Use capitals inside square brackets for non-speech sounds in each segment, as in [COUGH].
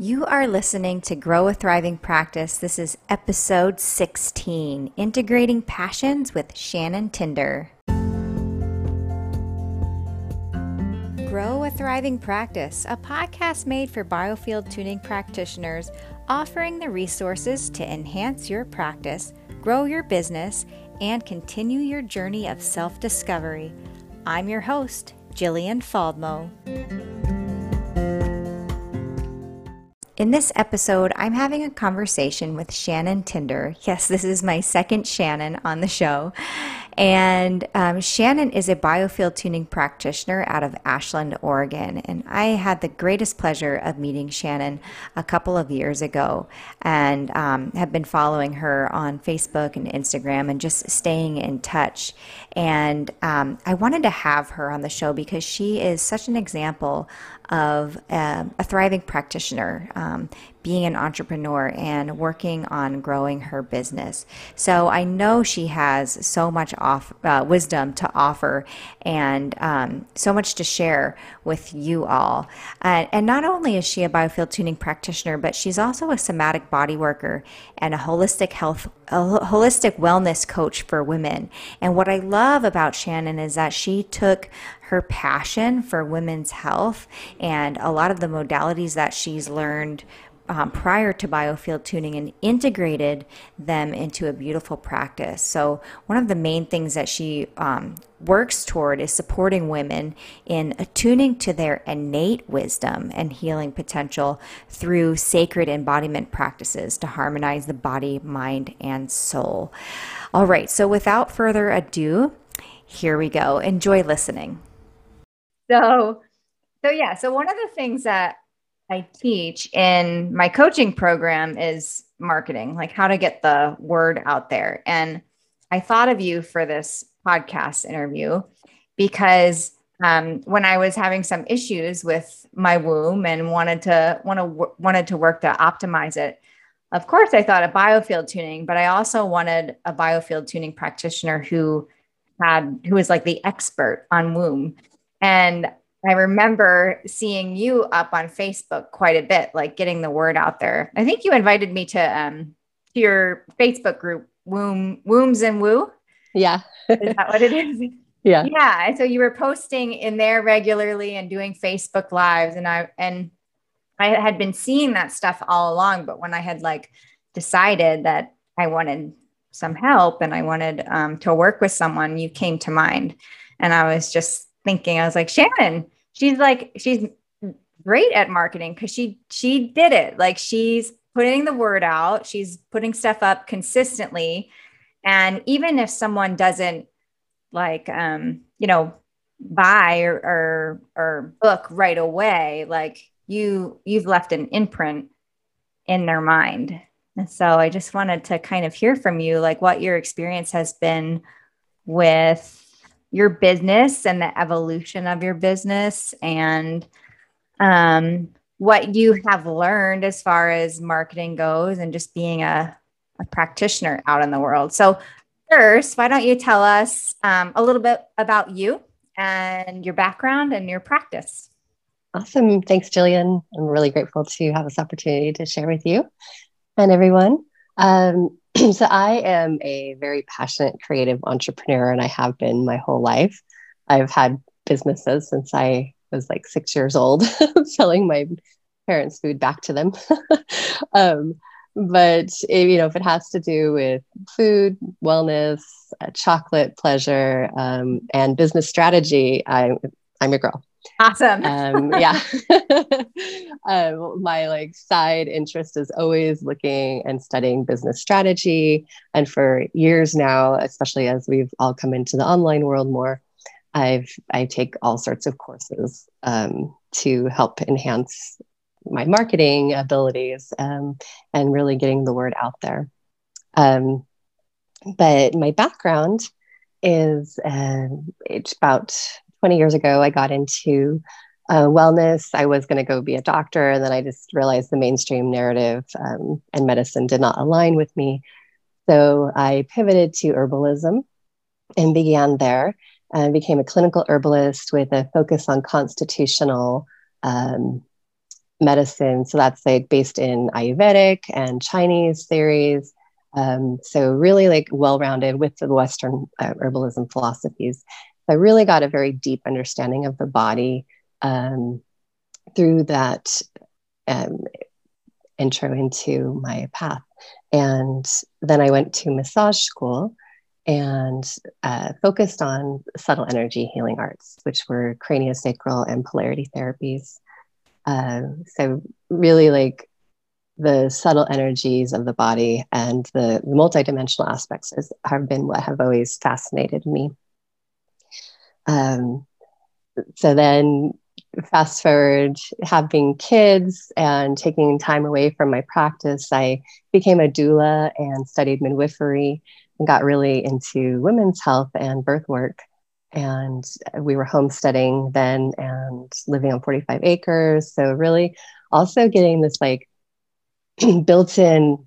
You are listening to Grow a Thriving Practice. This is episode 16 Integrating Passions with Shannon Tinder. Grow a Thriving Practice, a podcast made for biofield tuning practitioners, offering the resources to enhance your practice, grow your business, and continue your journey of self discovery. I'm your host, Jillian Faldmo. In this episode, I'm having a conversation with Shannon Tinder. Yes, this is my second Shannon on the show. And um, Shannon is a biofield tuning practitioner out of Ashland, Oregon. And I had the greatest pleasure of meeting Shannon a couple of years ago and um, have been following her on Facebook and Instagram and just staying in touch. And um, I wanted to have her on the show because she is such an example of um, a thriving practitioner, um, being an entrepreneur and working on growing her business. So I know she has so much off, uh, wisdom to offer and um, so much to share with you all. Uh, and not only is she a biofield tuning practitioner, but she's also a somatic body worker and a holistic health, a holistic wellness coach for women. And what I love about Shannon is that she took her passion for women's health and a lot of the modalities that she's learned um, prior to biofield tuning and integrated them into a beautiful practice. So, one of the main things that she um, works toward is supporting women in attuning to their innate wisdom and healing potential through sacred embodiment practices to harmonize the body, mind, and soul. All right, so without further ado, here we go. Enjoy listening. So, so yeah, so one of the things that I teach in my coaching program is marketing, like how to get the word out there. And I thought of you for this podcast interview because um, when I was having some issues with my womb and wanted to want to wanted to work to optimize it, of course I thought of biofield tuning, but I also wanted a biofield tuning practitioner who had who was like the expert on womb. And I remember seeing you up on Facebook quite a bit, like getting the word out there. I think you invited me to um to your Facebook group, Womb Wombs and Woo. Yeah. is that what it is? [LAUGHS] Yeah. Yeah. So you were posting in there regularly and doing Facebook lives. And I and I had been seeing that stuff all along, but when I had like decided that I wanted some help and I wanted um, to work with someone, you came to mind. And I was just thinking, I was like, Shannon, she's like, she's great at marketing because she she did it. Like she's putting the word out, she's putting stuff up consistently. And even if someone doesn't like um, you know, buy or, or or book right away, like you you've left an imprint in their mind. And so I just wanted to kind of hear from you like what your experience has been with your business and the evolution of your business and um, what you have learned as far as marketing goes and just being a, a practitioner out in the world. So, first, why don't you tell us um, a little bit about you and your background and your practice? Awesome. Thanks, Jillian. I'm really grateful to have this opportunity to share with you and everyone. Um, [CLEARS THROAT] so I am a very passionate creative entrepreneur and I have been my whole life. I've had businesses since I was like six years old, [LAUGHS] selling my parents' food back to them. [LAUGHS] um, but it, you know, if it has to do with food, wellness, uh, chocolate, pleasure, um, and business strategy, I, I'm your girl. Awesome. um, yeah. [LAUGHS] [LAUGHS] um, my like side interest is always looking and studying business strategy. And for years now, especially as we've all come into the online world more, I've I take all sorts of courses um, to help enhance my marketing abilities um, and really getting the word out there. Um, but my background is uh, it's about 20 years ago, I got into uh, wellness. I was going to go be a doctor, and then I just realized the mainstream narrative um, and medicine did not align with me. So I pivoted to herbalism and began there and became a clinical herbalist with a focus on constitutional um, medicine. So that's like based in Ayurvedic and Chinese theories. Um, so really like well-rounded with the Western uh, herbalism philosophies. I really got a very deep understanding of the body um, through that um, intro into my path. And then I went to massage school and uh, focused on subtle energy healing arts, which were craniosacral and polarity therapies. Uh, so, really, like the subtle energies of the body and the multidimensional aspects is, have been what have always fascinated me. Um, so then fast forward having kids and taking time away from my practice i became a doula and studied midwifery and got really into women's health and birth work. And we were homesteading then and living on 45 acres. So really also getting this like [CLEARS THROAT] built-in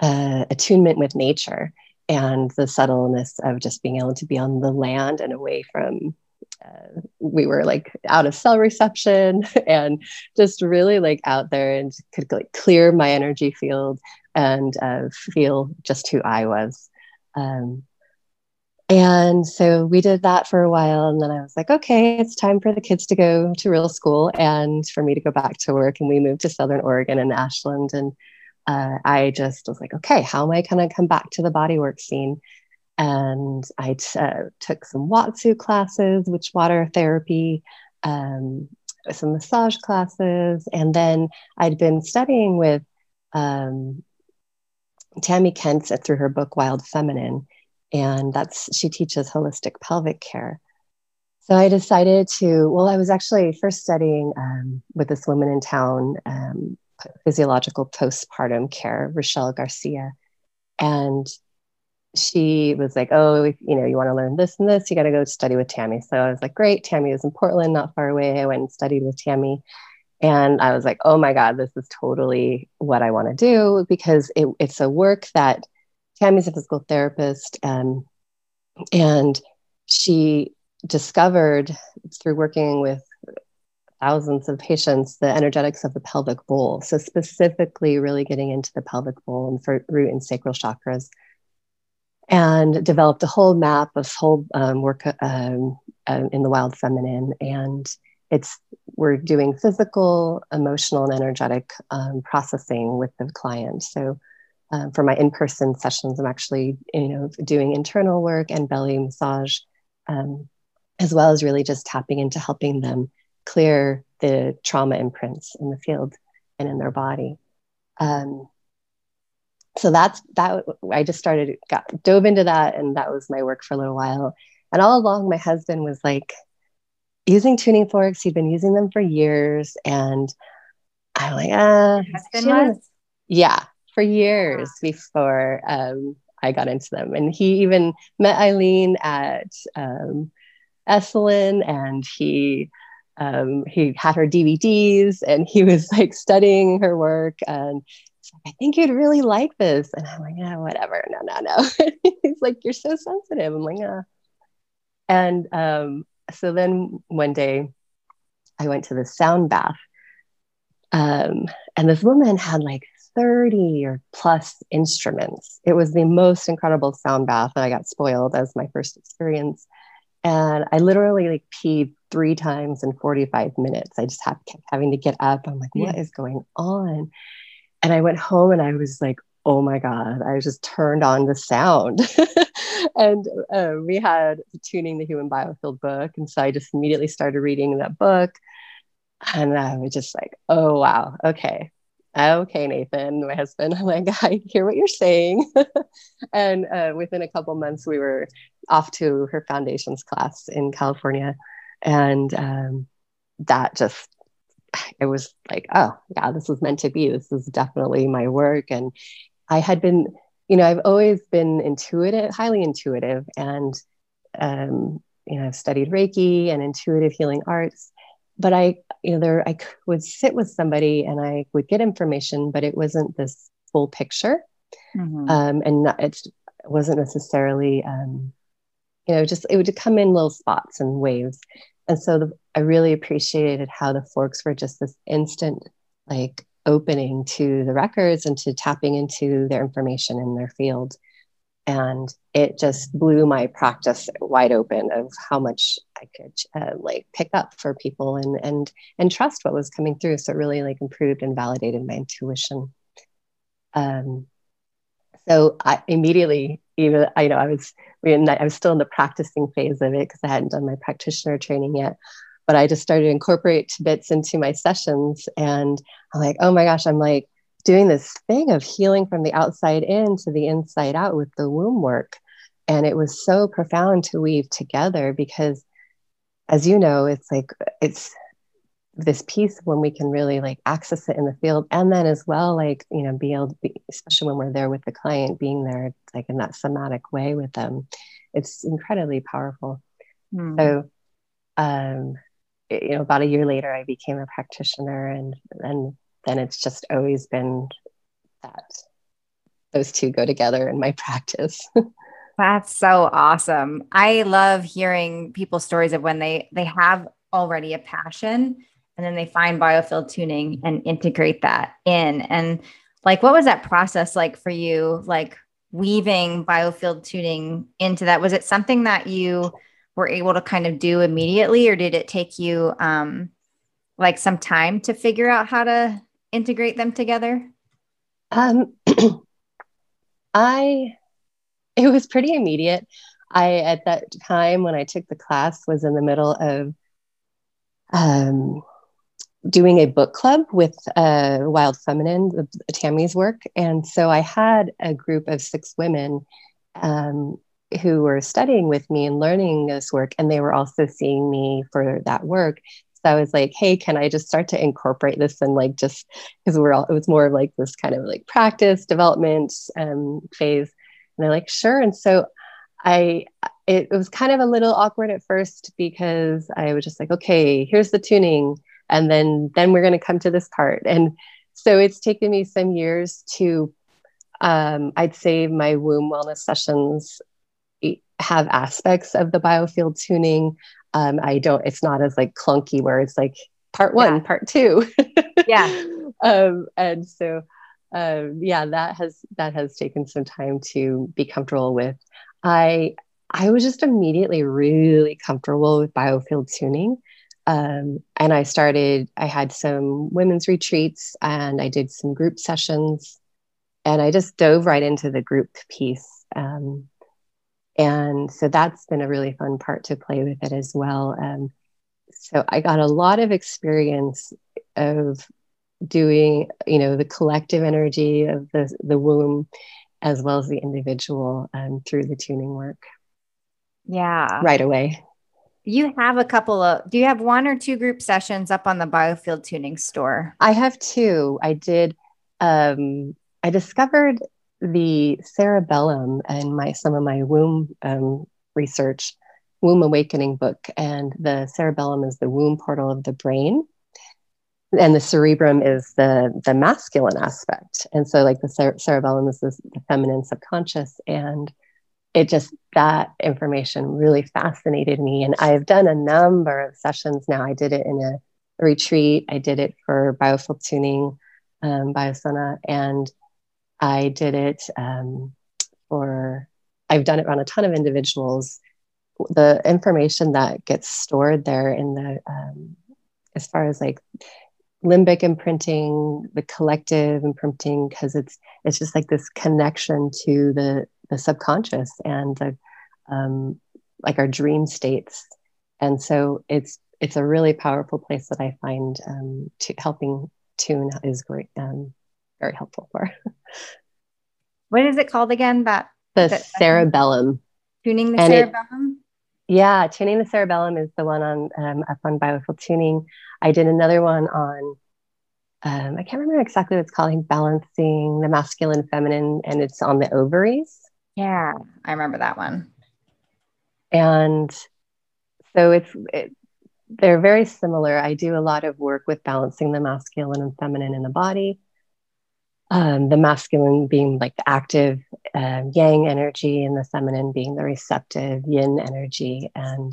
uh, attunement with nature and the subtleness of just being able to be on the land and away from uh, we were like out of cell reception [LAUGHS] and just really like out there and could like clear my energy field and uh, feel just who I was. Um, and so we did that for a while. And then I was like, okay, it's time for the kids to go to real school and for me to go back to work. And we moved to Southern Oregon and Ashland. And uh, I just was like, okay, how am I going to come back to the bodywork scene? and I t- uh, took some Watsu classes, which water therapy, um, some massage classes, and then I'd been studying with um, Tami Kent through her book Wild Feminine, and that's she teaches holistic pelvic care. So I decided to. Well, I was actually first studying um, with this woman in town, um, physiological postpartum care, Rochelle Garcia, and she was like, Oh, you know, you want to learn this and this, you got to go study with Tami. So I was like, Great. Tami was in Portland, not far away. I went and studied with Tami. And I was like, Oh my God, this is totally what I want to do because it, it's a work that Tami's a physical therapist. Um, and she discovered through working with thousands of patients the energetics of the pelvic bowl. So, specifically, really getting into the pelvic bowl and for root and sacral chakras. And developed a whole map of whole um, work um, um, in the wild feminine. And it's we're doing physical emotional and energetic um, processing with the client. So um, for my in-person sessions i'm actually you know doing internal work and belly massage um, as well as really just tapping into helping them clear the trauma imprints in the field and in their body. Um, so that's that i just started got dove into that and that was my work for a little while. And all along my husband was like using tuning forks. He'd been using them for years and i'm like ah yeah for years before um, i got into them. And he even met eileen at um, esalen and he um, he had her dvds and he was [LAUGHS] like studying her work and I think you'd really like this. And I'm like, yeah, whatever. No, no, no. [LAUGHS] He's like, you're so sensitive. I'm like, yeah. And um, so then one day I went to the sound bath. Um, and this woman had like 30 or plus instruments. It was the most incredible sound bath that I got spoiled as my first experience. And I literally like peed three times in 45 minutes. I just have, kept having to get up. I'm like, what yeah. is going on? And I went home and I was like, oh my God, I just turned on the sound. [LAUGHS] and uh, we had Tuning the Human Biofield book. And so I just immediately started reading that book. And I was just like, oh, wow, okay. Okay, Nathan, my husband. [LAUGHS] I'm like, I hear what you're saying. [LAUGHS] and uh, within a couple months, we were off to her foundations class in California. And um, that just it was like, oh, yeah, this was meant to be. This is definitely my work. And I had been, you know, I've always been intuitive, highly intuitive. And, um, you know, I've studied Reiki and intuitive healing arts. But I, you know, there, I would sit with somebody and I would get information, but it wasn't this full picture. Mm-hmm. Um, and not, it wasn't necessarily, um, you know, just it would come in little spots and waves. And so the, I really appreciated how the forks were just this instant like opening to the records and to tapping into their information in their field and it just blew my practice wide open of how much I could uh, like pick up for people and and and trust what was coming through. So it really like improved and validated my intuition. Um, so I immediately even I know I was we I was still in the practicing phase of it because I hadn't done my practitioner training yet. But I just started to incorporate bits into my sessions, and I'm like, oh my gosh, I'm like doing this thing of healing from the outside in to the inside out with the womb work. And it was so profound to weave together because, as you know, it's like, it's this piece when we can really like access it in the field and then as well like you know be able to be especially when we're there with the client being there like in that somatic way with them it's incredibly powerful mm. so um you know about a year later i became a practitioner and and then it's just always been that those two go together in my [LAUGHS] practice. That's so awesome. I love hearing people's stories of when they they have already a passion and then they find biofield tuning and integrate that in. And like what was that process like for you like weaving biofield tuning into that? Was it something that you were able to kind of do immediately or did it take you um like some time to figure out how to integrate them together? Um, [CLEARS THROAT] I, it was pretty immediate. I, at that time when I took the class, was in the middle of um, doing a book club with uh, Wild Feminine, Tami's work. And so I had a group of six women um, who were studying with me and learning this work. And they were also seeing me for that work. So I was like, hey, can I just start to incorporate this and like just because we're all it was more of like this kind of like practice development um, phase. And they're like, sure. And so I it was kind of a little awkward at first because I was just like, okay, here's the tuning, and then then we're going to come to this part. And so it's taken me some years to um, I'd say my womb wellness sessions have aspects of the biofield tuning um, I don't, it's not as like clunky where it's like part one, yeah. part two. [LAUGHS] yeah. Um, and so, um, yeah, that has, that has taken some time to be comfortable with. I, I was just immediately really comfortable with biofield tuning. Um, and I started, I had some women's retreats and I did some group sessions and I just dove right into the group piece. Um, and so that's been a really fun part to play with it as well. Um, so I got a lot of experience of doing, you know, the collective energy of the, the womb as well as the individual um, through the tuning work. Yeah. Right away. You have a couple of, do you have one or two group sessions up on the biofield tuning store? I have two. I did, um, I discovered the cerebellum and my some of my womb um, research, womb awakening book, and the cerebellum is the womb portal of the brain, and the cerebrum is the the masculine aspect. And so, like the cere- cerebellum is the feminine subconscious, and it just that information really fascinated me. And I've done a number of sessions now. I did it in a retreat. I did it for biofield tuning, um, Biosona, and I did it um, for, I've done it on a ton of individuals. The information that gets stored there in the, um, as far as like limbic imprinting, the collective imprinting, because it's it's just like this connection to the the subconscious and the um, like our dream states, and so it's it's a really powerful place that I find um, to helping tune is great. Um, very helpful for. [LAUGHS] what is it called again? That the that, cerebellum. Tuning the and cerebellum. It, yeah, tuning the cerebellum is the one on um, up on biofield tuning. I did another one on. Um, I can't remember exactly what it's called. Balancing the masculine, feminine, and it's on the ovaries. Yeah, I remember that one. And so it's it, they're very similar. I do a lot of work with balancing the masculine and feminine in the body um, the masculine being like the active um, yang energy and the feminine being the receptive yin energy and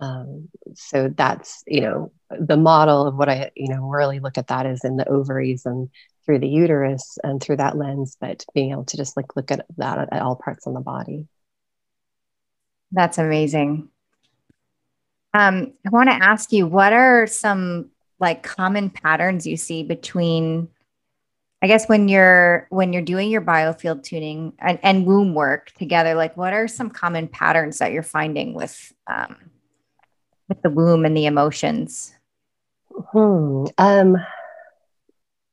Um, so that's you know the model of what I you know really look at that is in the ovaries and through the uterus and through that lens, but being able to just like look at that at, all parts on the body. That's amazing. Um, I want to ask you, what are some like common patterns you see between I guess when you're when you're doing your biofield tuning and, and womb work together, like what are some common patterns that you're finding with um, with the womb and the emotions? Hmm. Um,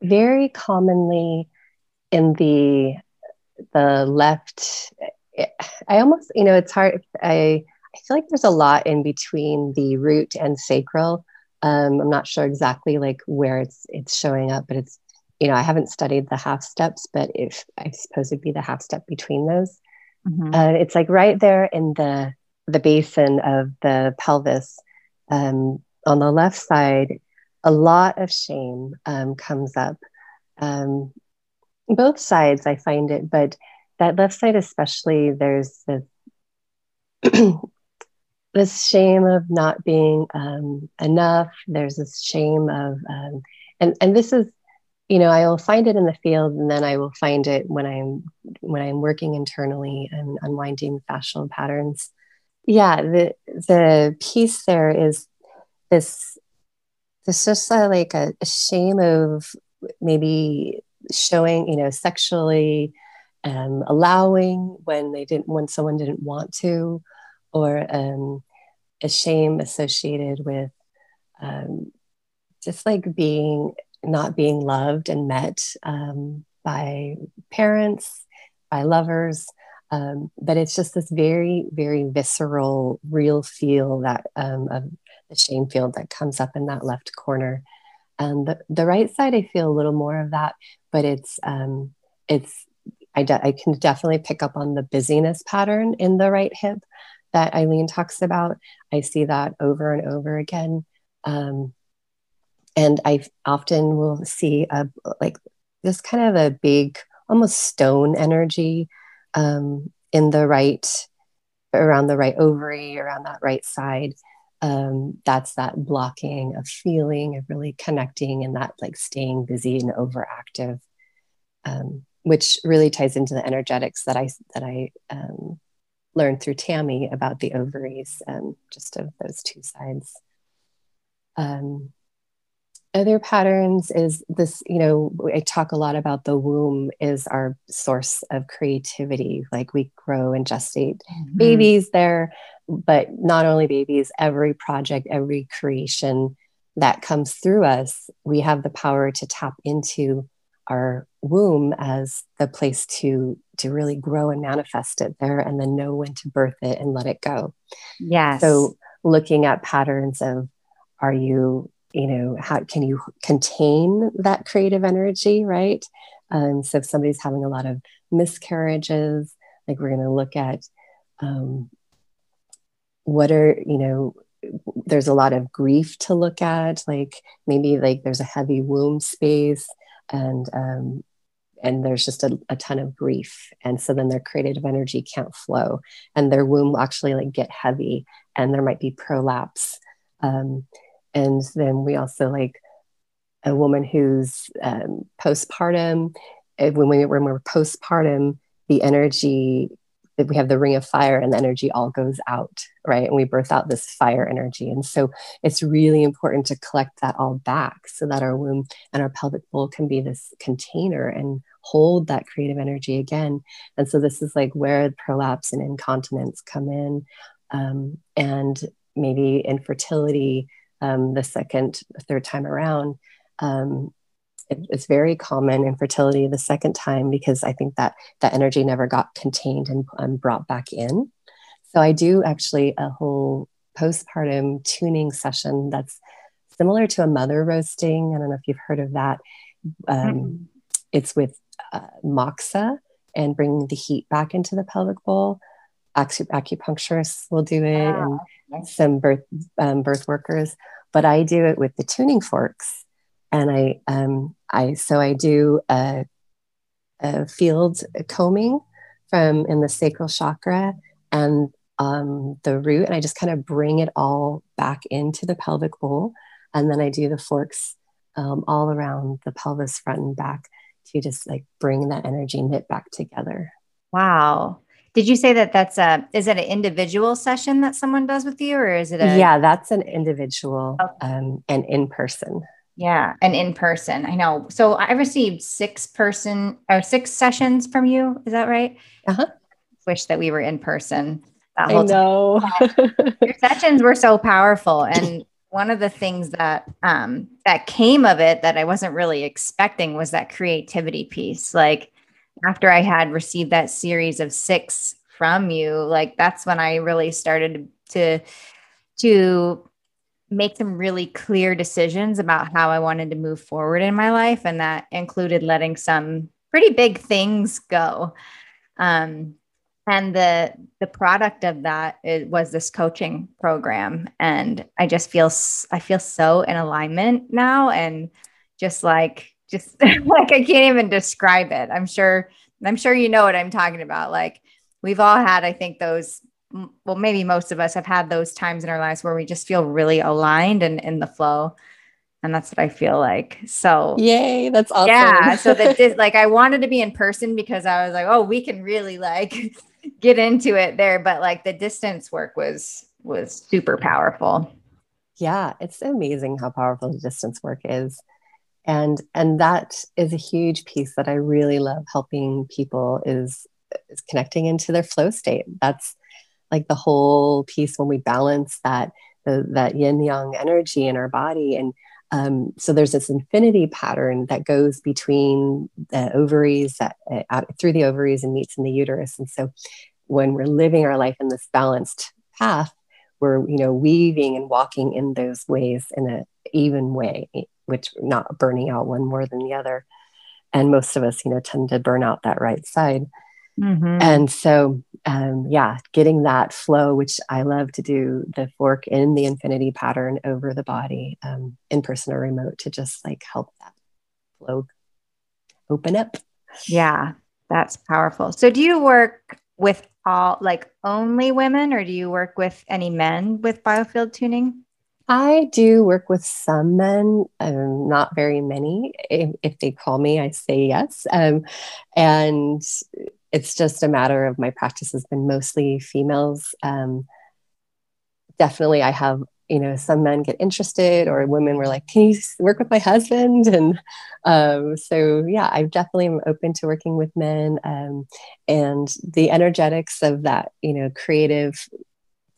very commonly in the the left, I almost you know it's hard. I I feel like there's a lot in between the root and sacral. Um, I'm not sure exactly like where it's it's showing up, but it's you know, I haven't studied the half steps, but if I suppose it'd be the half step between those. Mm-hmm. Uh, it's like right there in the the basin of the pelvis. Um, on the left side, a lot of shame um, comes up. Um, both sides, I find it, but that left side especially, there's this, [CLEARS THROAT] this shame of not being um, enough. There's this shame of, um, and and this is you know i will find it in the field and then i will find it when i'm when i'm working internally and unwinding fascial patterns yeah the the piece there is this this just uh, like a, a, shame of maybe showing you know sexually um, allowing when they didn't when someone didn't want to or um, a shame associated with um, just like being not being loved and met um, by parents, by lovers. Um, but it's just this very, very visceral, real feel that um, of the shame field that comes up in that left corner. And the, the right side, I feel a little more of that, but it's um, it's I, de- I can definitely pick up on the busyness pattern in the right hip that Eileen talks about. I see that over and over again. Um, and I often will see a like this kind of a big, almost stone energy um, in the right, around the right ovary, around that right side. Um, that's that blocking of feeling, of really connecting, and that like staying busy and overactive, um, which really ties into the energetics that I that I um, learned through Tami about the ovaries and just of those two sides. Um, other patterns is this you know i talk a lot about the womb is our source of creativity like we grow and gestate mm-hmm. babies there but not only babies every project every creation that comes through us we have the power to tap into our womb as the place to to really grow and manifest it there and then know when to birth it and let it go. Yes. So looking at patterns of are you you know how can you contain that creative energy right? Um, so if somebody's having a lot of miscarriages like we're going to look at um, what are you know there's a lot of grief to look at like maybe like there's a heavy womb space and um, and there's just a, a ton of grief and so then their creative energy can't flow and their womb will actually like get heavy and there might be prolapse um, and then we also like a woman who's um, postpartum. When, we, when we're postpartum, the energy that we have the ring of fire and the energy all goes out, right? And we birth out this fire energy. And so it's really important to collect that all back so that our womb and our pelvic bowl can be this container and hold that creative energy again. And so this is like where prolapse and incontinence come in. Um, and maybe infertility um, the second, third time around. Um, it's very common in fertility the second time because I think that that energy never got contained and, and brought back in. So I do actually a whole postpartum tuning session that's similar to a mother roasting. I don't know if you've heard of that. Um, mm-hmm. It's with uh, moxa and bringing the heat back into the pelvic bowl. acupuncturists will do it, and some birth um, birth workers, but I do it with the tuning forks, and I um, I so I do a, a field combing from in the sacral chakra, and um, the root and I just kind of bring it all back into the pelvic bowl. And then I do the forks um, all around the pelvis, front and back, to just like bring that energy knit back together. Wow. Did you say that that's a is it an individual session that someone does with you, or is it a yeah? That's an individual okay. um, and in person. Yeah, and in person. I know. So I received six person or six sessions from you. Is that right? Uh huh. Wish that we were in person. I know. [LAUGHS] [LAUGHS] Your sessions were so powerful, and one of the things that um, that came of it that I wasn't really expecting was that creativity piece. Like after I had received that series of six from you, like that's when I really started to to make some really clear decisions about how I wanted to move forward in my life, and that included letting some pretty big things go. Um, and the the product of that is, was this coaching program, and I just feel I feel so in alignment now, and just like just [LAUGHS] like I can't even describe it. I'm sure I'm sure you know what I'm talking about. Like we've all had, I think those well, maybe most of us have had those times in our lives where we just feel really aligned and in the flow. And that's what I feel like. So, yay, that's awesome. Yeah. So that [LAUGHS] this, like, I wanted to be in person because I was like, oh, we can really like [LAUGHS] get into it there. But like the distance work was, was super powerful. Yeah. It's amazing how powerful the distance work is and and that is a huge piece that i really love helping people is is connecting into their flow state that's like the whole piece when we balance that the, that yin yang energy in our body and um, so there's this infinity pattern that goes between the ovaries that, uh, through the ovaries and meets in the uterus and so when we're living our life in this balanced path we're you know weaving and walking in those ways in an even way which not burning out one more than the other. And most of us, you know, tend to burn out that right side. Mm-hmm. And so, um, yeah, getting that flow, which I love to do the fork in the infinity pattern over the body, um, in person or remote, to just like help that flow open up. Yeah, that's powerful. So, do you work with all like only women, or do you work with any men with biofield tuning? I do work with some men, um, not very many. If, if, they call me, I say yes. Um, and it's just a matter of my practice has been mostly females. Um, definitely, I have, you know, some men get interested, or women were like, Can you work with my husband? And um, so, yeah, I definitely am open to working with men. Um, and the energetics of that, you know, creative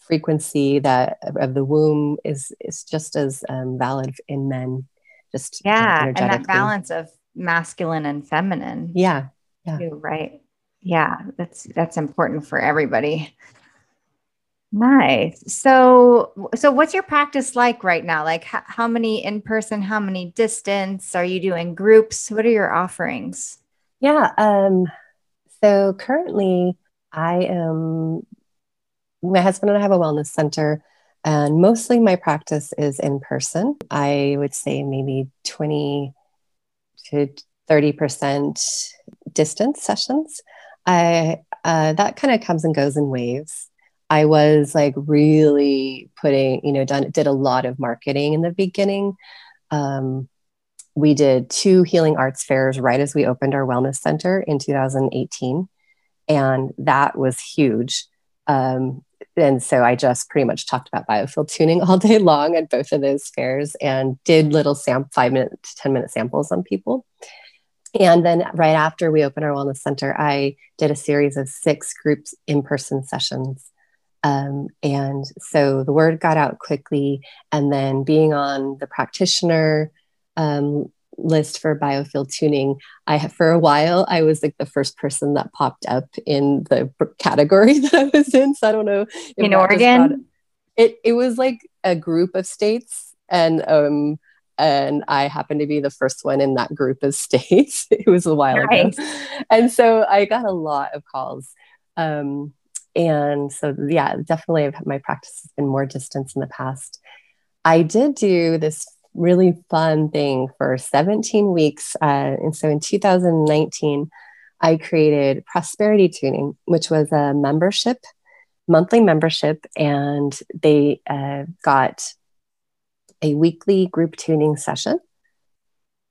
frequency that of the womb is is just as um, valid in men just yeah and that balance of masculine and feminine yeah yeah too, right yeah that's that's important for everybody. Nice. So so what's your practice like right now? Like h- how many in person how many distance? Are you doing groups? What are your offerings? Yeah um so currently i am my husband and I have a wellness center, and mostly my practice is in person. I would say maybe 20 to 30% distance sessions. I uh, that kind of comes and goes in waves. I was like really putting, you know, done did a lot of marketing in the beginning. Um, we did two healing arts fairs right as we opened our wellness center in 2018, and that was huge. Um, and so I just pretty much talked about biofield tuning [LAUGHS] all day long at both of those fairs and did little sam- five minute to 10 minute samples on people. And then right after we opened our wellness center, I did a series of six groups in person sessions. Um, and so the word got out quickly. And then being on the practitioner um, list for biofield tuning i have for a while i was like the first person that popped up in the category [LAUGHS] that i was in so i don't know in oregon it it was like a group of states and um and I happened to be the first one in that group of [LAUGHS] states. it was a while nice. ago. And so I got a lot of calls. Um, and so, yeah, definitely my practice has been more distance in the past. I did do this really fun thing for 17 weeks. Uh, and so in 2019, I created Prosperity Tuning, which was a membership monthly membership and they uh, got a weekly group tuning session.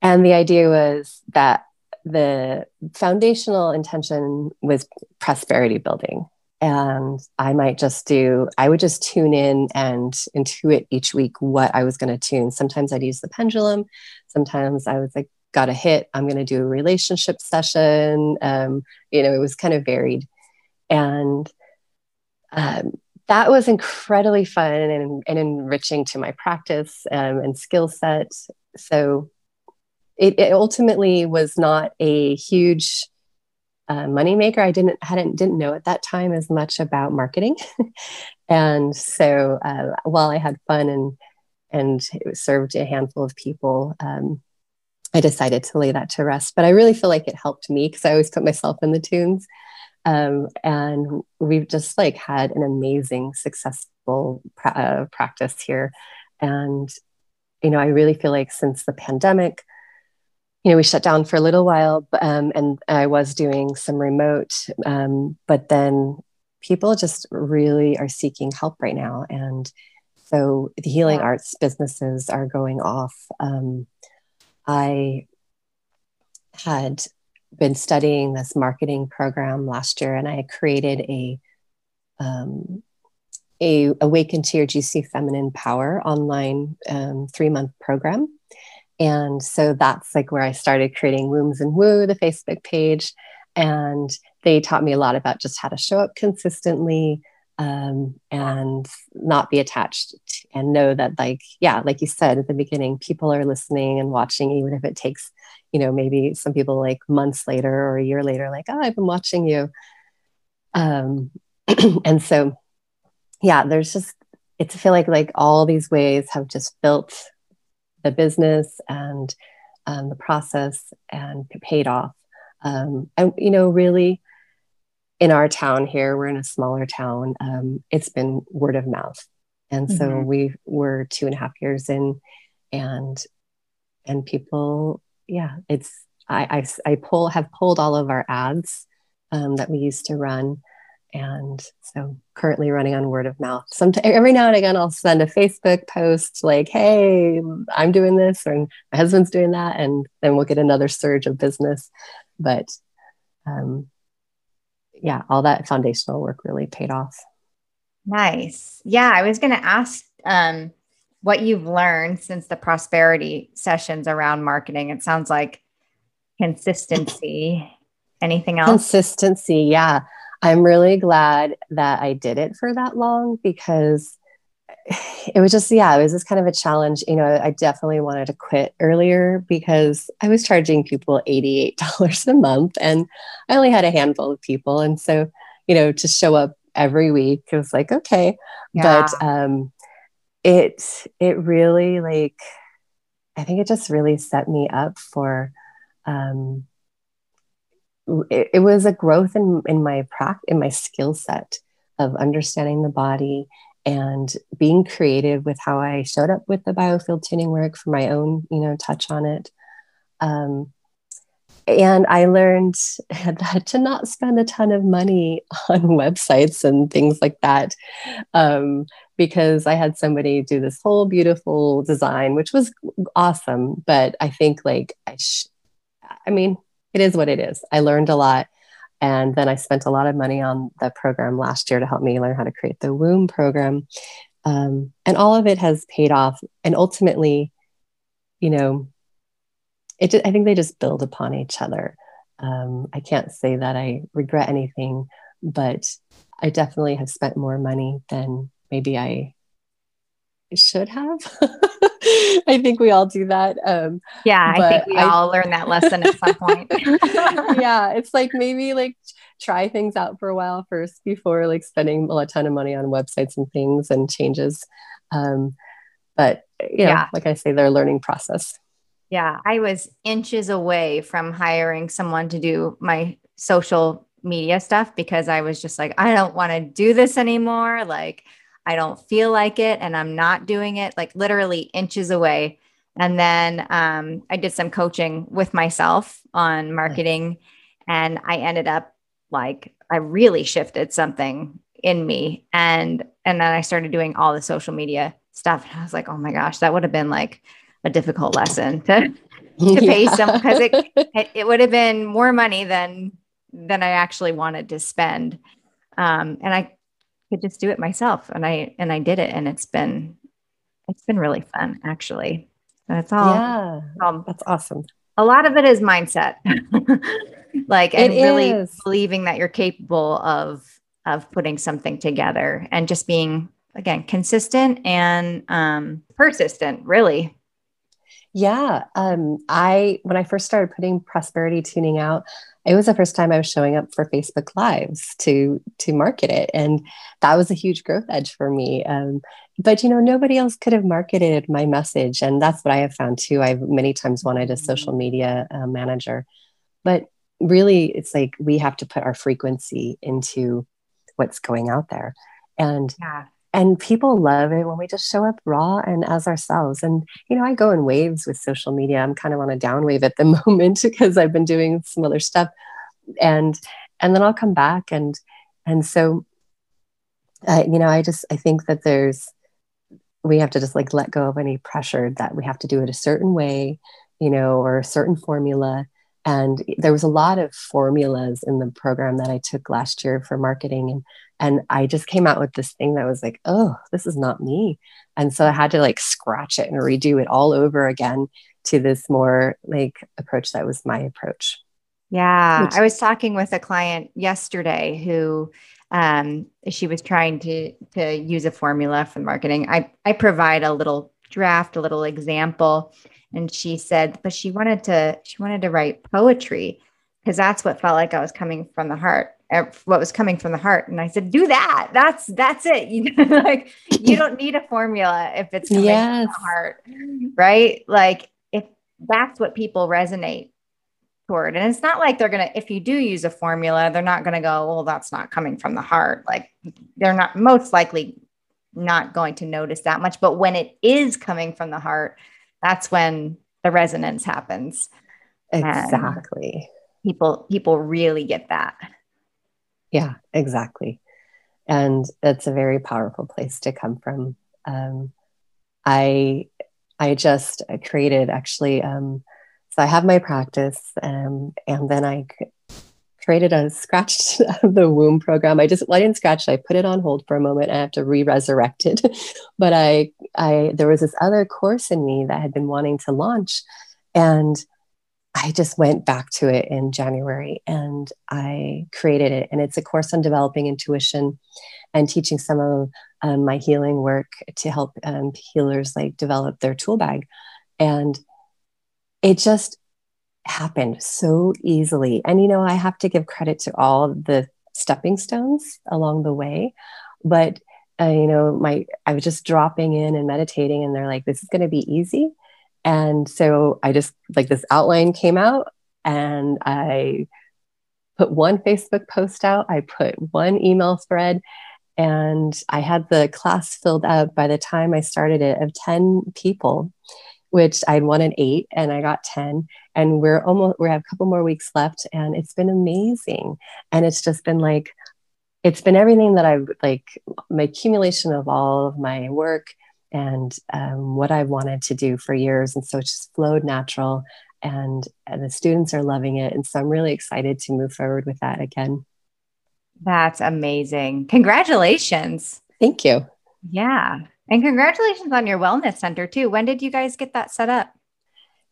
And the idea was that the foundational intention was prosperity building. And I might just do, I would just tune in and intuit each week what I was going to tune. Sometimes I'd use the pendulum. Sometimes I was like, got a hit, I'm going to do a relationship session. Um, you know, it was kind of varied. And um, that was incredibly fun and, and enriching to my practice um, and skill set. So it, it, ultimately was not a huge uh, moneymaker. I didn't hadn't didn't know at that time as much about marketing, [LAUGHS] and so uh, while I had fun and and it served a handful of people, um, I decided to lay that to rest. But I really feel like it helped me because I always put myself in the tunes. Um, and we've just like had an amazing, successful pra- uh, practice here. And, you know, I really feel like since the pandemic, you know, we shut down for a little while, um, and I was doing some remote, um, but then people just really are seeking help right now. And so the healing yeah. arts businesses are going off. Um, I had been studying this marketing program last year, and I created a um, a awaken to your GC feminine power online um, three month program. And so that's like where I started creating Wombs and Woo, the Facebook page. And they taught me a lot about just how to show up consistently um, and not be attached and know that, like, yeah, like you said at the beginning, people are listening and watching, even if it takes you know maybe some people like months later or a year later like oh i've been watching you. Um [CLEARS THROAT] and so yeah there's just it's I feel like like all these ways have just built the business and um, the process and paid off. Um, and you know really in our town here we're in a smaller town um, it's been word of mouth and so mm-hmm. we were two and a half years in and and people yeah, it's I, I, I pull have pulled all of our ads um, that we used to run, and so currently running on word of mouth. Sometimes every now and again, I'll send a Facebook post like, "Hey, I'm doing this," or "My husband's doing that," and then we'll get another surge of business. But um, yeah, all that foundational work really paid off. Nice. Yeah, I was going to ask. Um, what you've learned since the prosperity sessions around marketing. It sounds like consistency. Anything else? Consistency. Yeah. I'm really glad that I did it for that long because [SIGHS] it was just, yeah, it was just kind of a challenge. You know, I definitely wanted to quit earlier because I was charging people $88 [LAUGHS] a month and I only had a handful of people. And so, you know, to show up every week, it was like, okay. Yeah. But, um, it it really like I think it just really set me up for um it, it was a growth in in my practice in my skill set of understanding the body and being creative with how I showed up with the biofield tuning work for my own, you know, touch on it. Um, and I learned [LAUGHS] that to not spend a ton of money [LAUGHS] on websites and things like that. Um, because I had somebody do this whole beautiful design, which was awesome. But I think, like, I, sh- I mean, it is what it is. I learned a lot. And then I spent a lot of money on the program last year to help me learn how to create the womb program. Um, and all of it has paid off. And ultimately, you know, it, I think they just build upon each other. Um, I can't say that I regret anything, but I definitely have spent more money than maybe I should have. [LAUGHS] I think we all do that. Um, yeah, I think we I, all learn that lesson at some point. [LAUGHS] [LAUGHS] yeah, it's like maybe like try things out for a while first before like spending a ton of money on websites and things and changes. Um, but you know, yeah, like I say, they're learning process. Yeah, I was inches away from hiring someone to do my social media stuff because I was just like, I don't want to do this anymore. Like, I don't feel like it and I'm not doing it, like literally inches away. And then um, I did some coaching with myself on marketing, and I ended up like, I really shifted something in me. And and then I started doing all the social media stuff. And I was like, oh my gosh, that would have been like a difficult lesson to to [LAUGHS] yeah. pay some because it, it, it would have been more money than than I actually wanted to spend. Um, and I could just do it myself. And I and I did it and it's been it's been really fun actually. That's all. Yeah. Um, that's awesome. A lot of it is mindset. [LAUGHS] like and it really is. believing that you're capable of of putting something together and just being again consistent and um, persistent really yeah um, i when i first started putting prosperity tuning out it was the first time i was showing up for facebook lives to to market it. And that was a huge growth edge for me. Um, but you know nobody else could have marketed my message. And that's what i have found too. I've many times wanted a social media uh, manager. But really it's like we have to put our frequency into what's going out there. And yeah. And people love it when we just show up raw and as ourselves. And you know i go in waves with social media. I'm kind of on a down wave at the [LAUGHS] moment because i've been doing some other stuff. And and then i'll come back and and so uh, you know i just i think that there's we have to just like let go of any pressure that we have to do it a certain way you know or a certain formula and there was a lot of formulas in the program that i took last year for marketing and and i just came out with this thing that was like oh this is not me. And so i had to like scratch it and redo it all over again to this more like approach that was my approach. Yeah. Which- i was talking with a client yesterday who um, she was trying to to use a formula for marketing. I i provide a little draft a little example. And she said but she wanted to she wanted to write poetry because that's what felt like i was coming from the heart er, what was coming from the heart. And i said do that. That's that's it. [LAUGHS] You like you don't need a formula if it's coming yes. from the heart right? Like if that's what people resonate toward. And it's not like they're gonna if you do use a formula they're not gonna go well that's not coming from the heart. Like they're not most likely not going to notice that much but when it is coming from the heart that's when the resonance happens. Exactly. And people people really get that. Yeah, exactly. And it's a very powerful place to come from. Um, I I just created actually. Um, so I have my practice, um, and then I created a scratched [LAUGHS] the womb program. I just well, I didn't scratch it. I put it on hold for a moment. I have to re-resurrect it. [LAUGHS] but I I there was this other course in me that had been wanting to launch. And I just went back to it in January and I created it. And it's a course on developing intuition and teaching some of um, my healing work to help um, healers like develop their tool bag. And it just happened so easily. And, you know, I have to give credit to all the stepping stones along the way. But, uh, you know, my, I was just dropping in and meditating, and they're like, this is going to be easy. And so I just, like, this outline came out, and I put one Facebook post out, I put one email thread, and I had the class filled up by the time I started it of 10 people which I'd an eight and I got 10. And we're almost, we have a couple more weeks left and it's been amazing. And it's just been like, it's been everything that I've like, my accumulation of all of my work and um, what I wanted to do for years. And so it just flowed natural and, and the students are loving it. And so I'm really excited to move forward with that again. That's amazing. Congratulations. Thank you. Yeah. And congratulations on your wellness center too. When did you guys get that set up?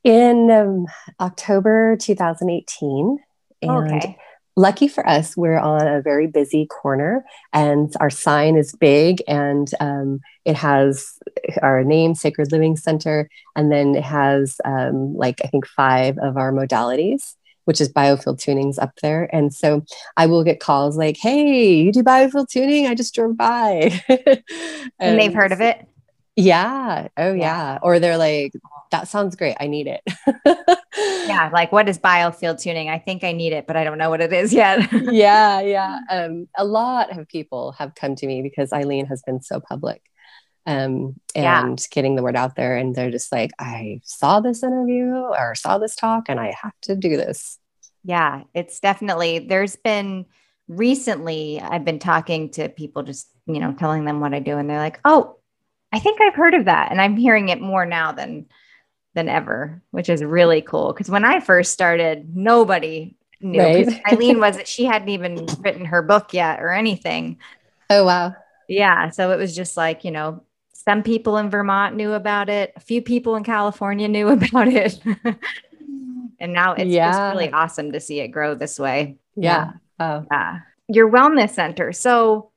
In um, October 2018. And okay. lucky for us, we're on a very busy corner and our sign is big and um, it has our name, Sacred Living Center. And then it has um, like, I think, five of our modalities which is biofield tunings up there. And so I will get calls like, hey, you do biofield tuning? I just drove by. and, [LAUGHS] and, they've heard of it? Yeah. Oh, yeah. yeah. Or they're like, that sounds great. I need it. yeah. [LAUGHS] Like, what is biofield tuning? I think I need it, but I don't know what it is yet. yeah. Yeah. [LAUGHS] Um, a lot of people have come to me because Eileen has been so public um, and yeah. getting the word out there. And they're just like, I saw this interview or saw this talk and I have to do this. Yeah, it's definitely, there's been recently I've been talking to people, just, you know, telling them what I do. And they're like, oh, I think I've heard of that. And I'm hearing it more now than than ever, which is really cool. Because when I first started, nobody knew. Right. [LAUGHS] Eileen was she hadn't even written her book yet or anything. Oh wow. Yeah. So it was just like, you know, some people in Vermont knew about it, a few people in California knew [LAUGHS] about it. and now it's yeah. just really awesome to see it grow this way. Yeah. yeah. Oh. Yeah. Your wellness center. So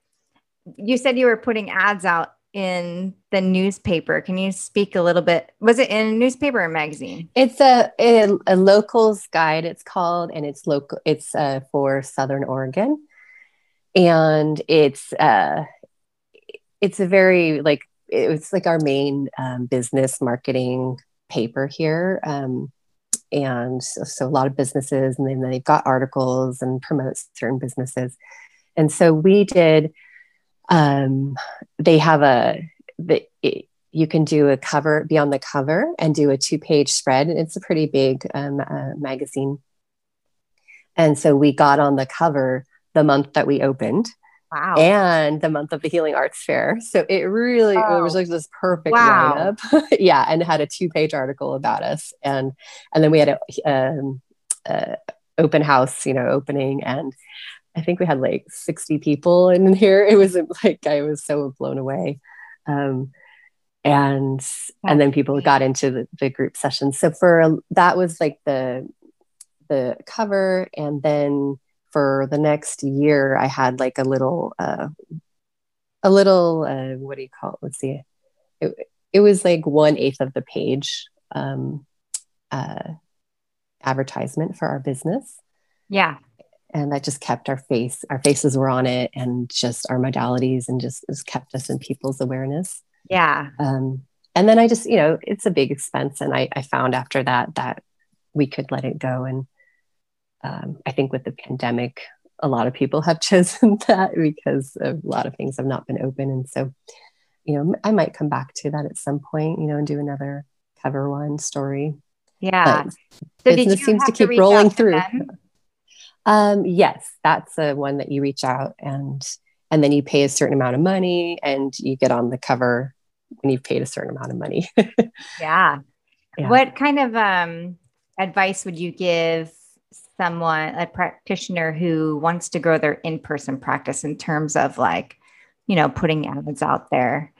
you said you were putting ads out in the newspaper. Can you speak a little bit? Was it in a newspaper or magazine? It's a, a, a locals guide. It's called, and it's local. It's uh, for Southern Oregon, and it's uh, it's a very like it's like our main um, business marketing paper here. Um, and so, so, a lot of businesses, and then they've got articles and promotes certain businesses. And so we did um, they have a the, it, you can do a cover be on the cover and do a two page spread and it's a pretty big um, uh, magazine and so we got on the cover the month that we opened wow and the month of the healing arts fair so it really oh. it was like this perfect wow. lineup [LAUGHS] yeah and had a two page article about us and and then we had a, um, a open house you know opening and I think we had like 60 people in here. It was like I was so blown away. Um, and and then people got into the, the group sessions. So for that was like the the cover, and then for the next year, I had like a little uh, a little uh, what do you call it? Let's see. It, it was like one eighth of the page um, uh, advertisement for our business. Yeah and that just kept our face our faces were on it and just our modalities and just, just kept us in people's awareness. Yeah. Um, and then i just you know it's a big expense and I, I found after that that we could let it go. And um, i think with the pandemic a lot of people have [LAUGHS] chosen that because a lot of things have not been open. And so you know i might come back to that at some point you know and do another cover one story. Yeah. So business seems to keep to rolling through um, yes, that's the one that you reach out and and then you pay a certain amount of money and you get on the cover when you've paid a certain amount of money. [LAUGHS] yeah. yeah. What kind of um, advice would you give someone, a practitioner who wants to grow their in-person practice in terms of like, you know, putting ads out there?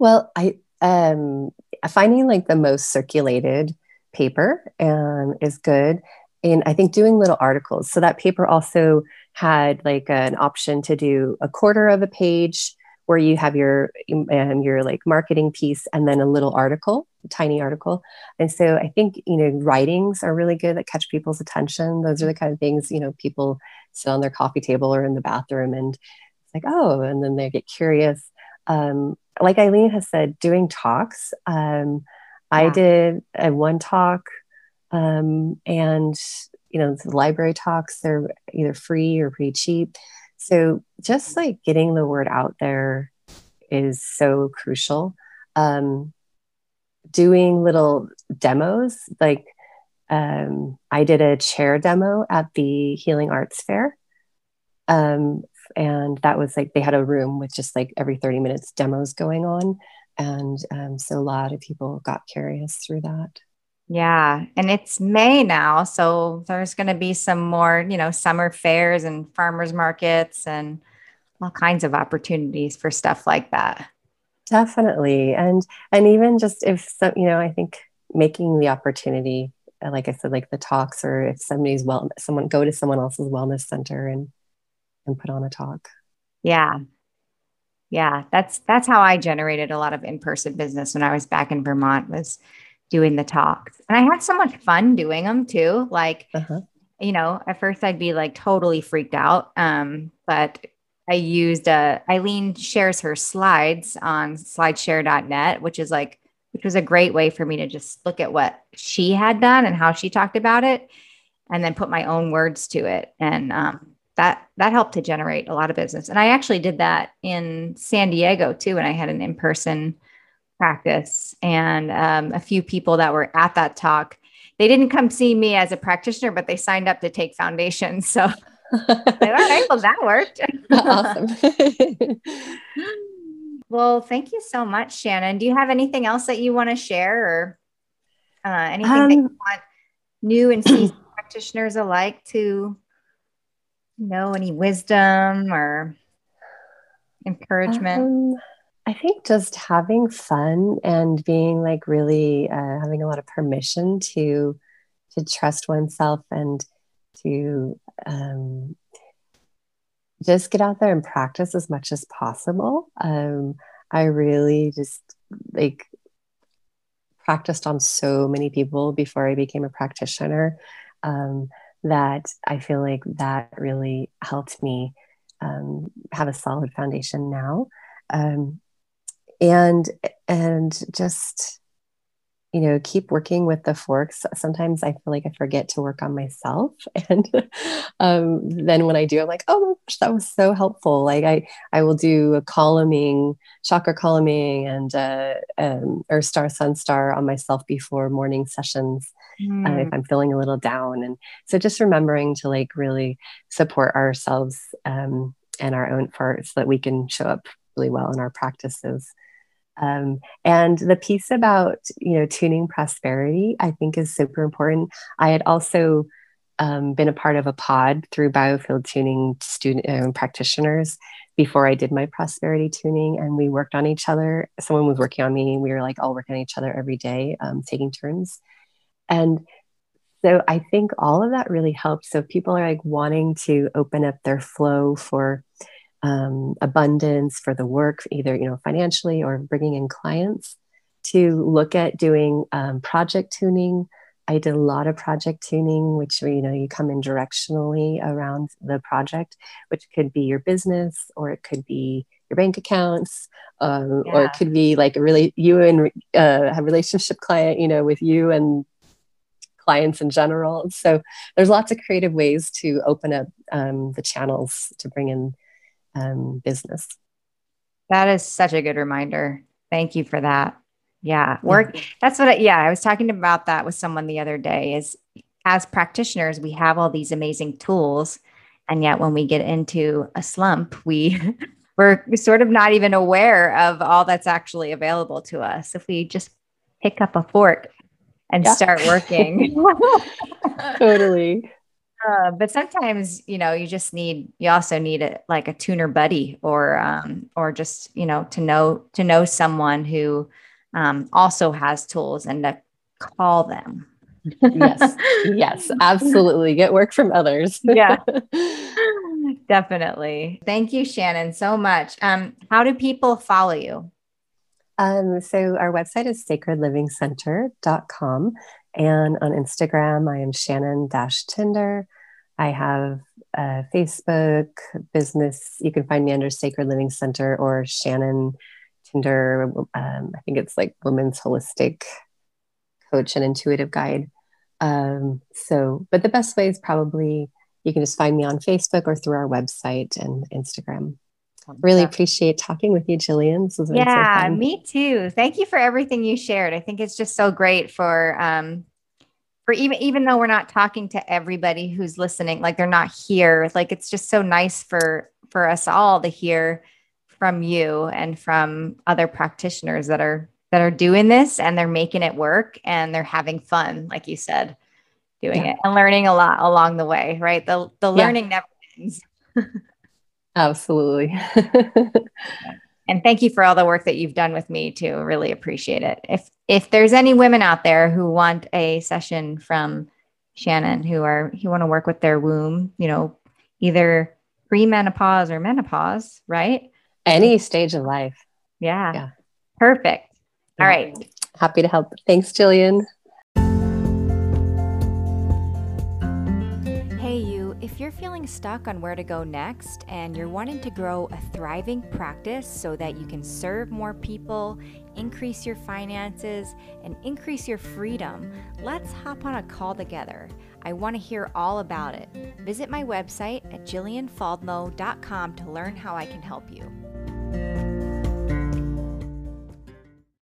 Well, I um finding like the most circulated paper um, is good and I think doing little articles. So that paper also had like an option to do a quarter of a page where you have your um, your like marketing piece and then a little article, a tiny article. And so I think you know writings are really good that catch people's attention. Those are the kind of things you know people sit on their coffee table or in the bathroom and it's like oh, and then they get curious. Um, like Eileen has said, doing talks. Um, yeah. I did a one talk um, and, you know, the library talks, they're either free or pretty cheap. So just like getting the word out there is so crucial. Um, doing little demos, like um, I did a chair demo at the Healing Arts Fair. Um, and that was like they had a room with just like every 30 minutes demos going on. And um, so a lot of people got curious through that. Yeah. And it's May now. So there's going to be some more, you know, summer fairs and farmers markets and all kinds of opportunities for stuff like that. Definitely. And, and even just if, so, you know, I think making the opportunity, uh, like I said, like the talks or if somebody's well, someone go to someone else's wellness center and, and put on a talk. Yeah. Yeah. That's, that's how I generated a lot of in-person business when I was back in Vermont was, doing the talks. And I had so much fun doing them too. Like, uh-huh. you know, at first I'd be like totally freaked out. Um, but I used uh, Eileen shares her slides on slideshare.net, which is like, which was a great way for me to just look at what she had done and how she talked about it and then put my own words to it. And um, that that helped to generate a lot of business. And I actually did that in San Diego too. And I had an in-person practice and um, a few people that were at that talk they didn't come see me as a practitioner but they signed up to take foundation so All right, well, that worked. [LAUGHS] awesome. [LAUGHS] well, thank you so much, Shannon. Do you have anything else that you want to share or uh, anything um, that you want new and seasoned [CLEARS THROAT] practitioners alike to know? Any wisdom or encouragement? Um, I think just having fun and being like really uh, having a lot of permission to to trust oneself and to um, just get out there and practice as much as possible. Um, I really just like practiced on so many people before I became a practitioner um, that I feel like that really helped me um, have a solid foundation now. Um, and and just you know keep working with the forks sometimes i feel like i forget to work on myself [LAUGHS] and um, then when i do i'm like oh my gosh that was so helpful like i i will do a combing chakra combing and uh, um, earth star sun star on myself before morning sessions mm. uh, if hmm. i'm feeling a little down and so just remembering to like really support ourselves um, and our own for so that we can show up really well in our practices um, and the piece about you know tuning prosperity, I think, is super important. I had also um, been a part of a pod through biofield tuning student uh, practitioners before I did my prosperity tuning, and we worked on each other. Someone was working on me. We were like all working on each other every day, um, taking turns, and so I think all of that really helped. So people are like wanting to open up their flow for um, abundance for the work, either you know financially or bringing in clients, to look at doing um, project tuning. I did a lot of project tuning, which you know you come in directionally around the project, which could be your business or it could be your bank accounts, um, yeah. or it could be like a really you and uh, a relationship client, you know, with you and clients in general. So there's lots of creative ways to open up um, the channels to bring in um, business. That is such a good reminder. Thank you for that. Yeah, work. That's what. I, yeah, I was talking about that with someone the other day. Is as practitioners, we have all these amazing tools, and yet when we get into a slump, we [LAUGHS] we're sort of not even aware of all that's actually available to us. If we just pick up a fork and yeah. start working, [LAUGHS] totally. Uh, but sometimes you know you just need you also need a like a tuner buddy or um, or just you know to know to know someone who um, also has tools and to call them. Yes. Yes. [LAUGHS] Absolutely. Get work from others. Yeah. [LAUGHS] Definitely. Thank you shannon so much. Um, how do people follow you? Um, so our website is sacredlivingcenter.com and on Instagram, I am Shannon Tinder. I have a Facebook business. You can find me under Sacred Living Center or Shannon Tinder. Um, I think it's like Women's Holistic Coach and Intuitive Guide. Um, so, but the best way is probably you can just find me on Facebook or through our website and Instagram. Really appreciate talking with you, Jillian. Yeah, so me too. Thank you for everything you shared. I think it's just so great for um, for even even though we're not talking to everybody who's listening like they're not here like it's just so nice for for us all to hear from you and from other practitioners that are that are doing this and they're making it work and they're having fun like you said doing yeah. it and learning a lot along the way right the the learning yeah. never ends [LAUGHS] absolutely [LAUGHS] and thank you for all the work that you've done with me too. Really appreciate it. If if there's any women out there who want a session from shannon who are who want to work with their womb you know either pre-menopause or menopause right? Any stage of life. Yeah, yeah. perfect. All right. Happy to help. Thanks jillian Stuck on where to go next and you're wanting to grow a thriving practice so that you can serve more people, increase your finances, and increase your freedom, let's hop on a call together. I want to hear all about it. Visit my website at jillianfaldno.com to learn how I can help you.